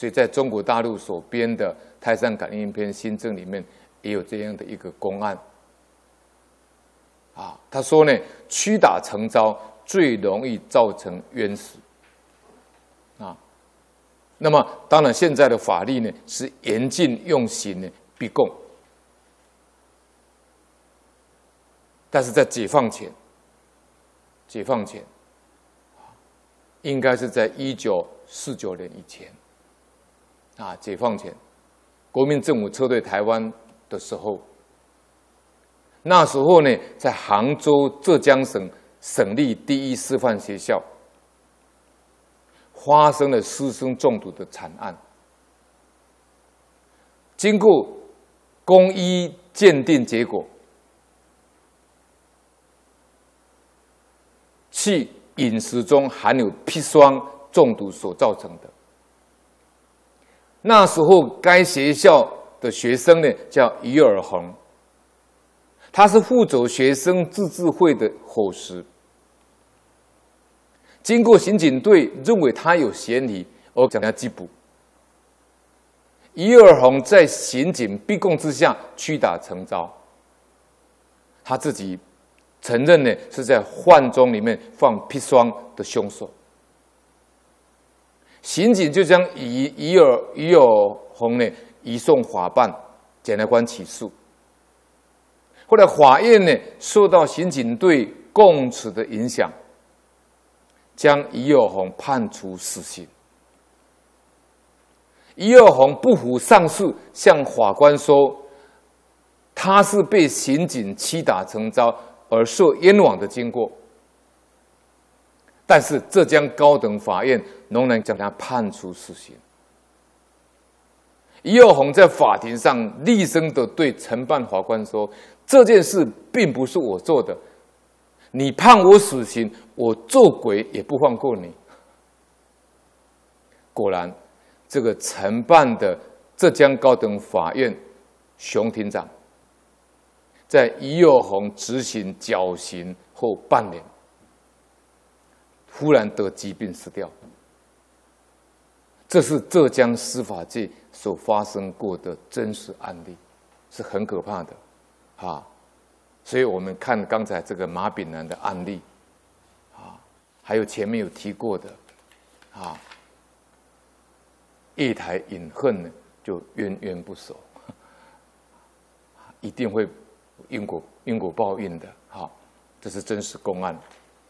所以在中国大陆所编的《泰山感应篇新证》里面也有这样的一个公案。啊，他说呢，屈打成招最容易造成冤死。啊，那么当然现在的法律呢是严禁用刑呢逼供，但是在解放前，解放前，应该是在一九四九年以前，啊，解放前，国民政府撤退台湾的时候。那时候呢，在杭州浙江省省立第一师范学校发生了师生中毒的惨案。经过公医鉴定结果，系饮食中含有砒霜中毒所造成的。那时候该学校的学生呢，叫于尔鸿。他是负责学生自治会的伙食。经过刑警队认为他有嫌疑，而将他缉捕。于尔鸿在刑警逼供之下屈打成招，他自己承认呢是在饭中里面放砒霜的凶手。刑警就将于于尔于尔红呢移送法办检察官起诉。后来法院呢，受到刑警队供词的影响，将于尔红判处死刑。于尔红不服上诉，向法官说，他是被刑警屈打成招而受冤枉的经过。但是浙江高等法院仍然将他判处死刑。于尔鸿在法庭上厉声的对承办法官说。这件事并不是我做的，你判我死刑，我做鬼也不放过你。果然，这个承办的浙江高等法院熊庭长，在于尔鸿执行绞刑后半年，忽然得疾病死掉。这是浙江司法界所发生过的真实案例，是很可怕的。啊，所以我们看刚才这个马炳南的案例，啊，还有前面有提过的，啊，一台隐恨呢，就冤冤不首，一定会因果因果报应的，哈，这是真实公案。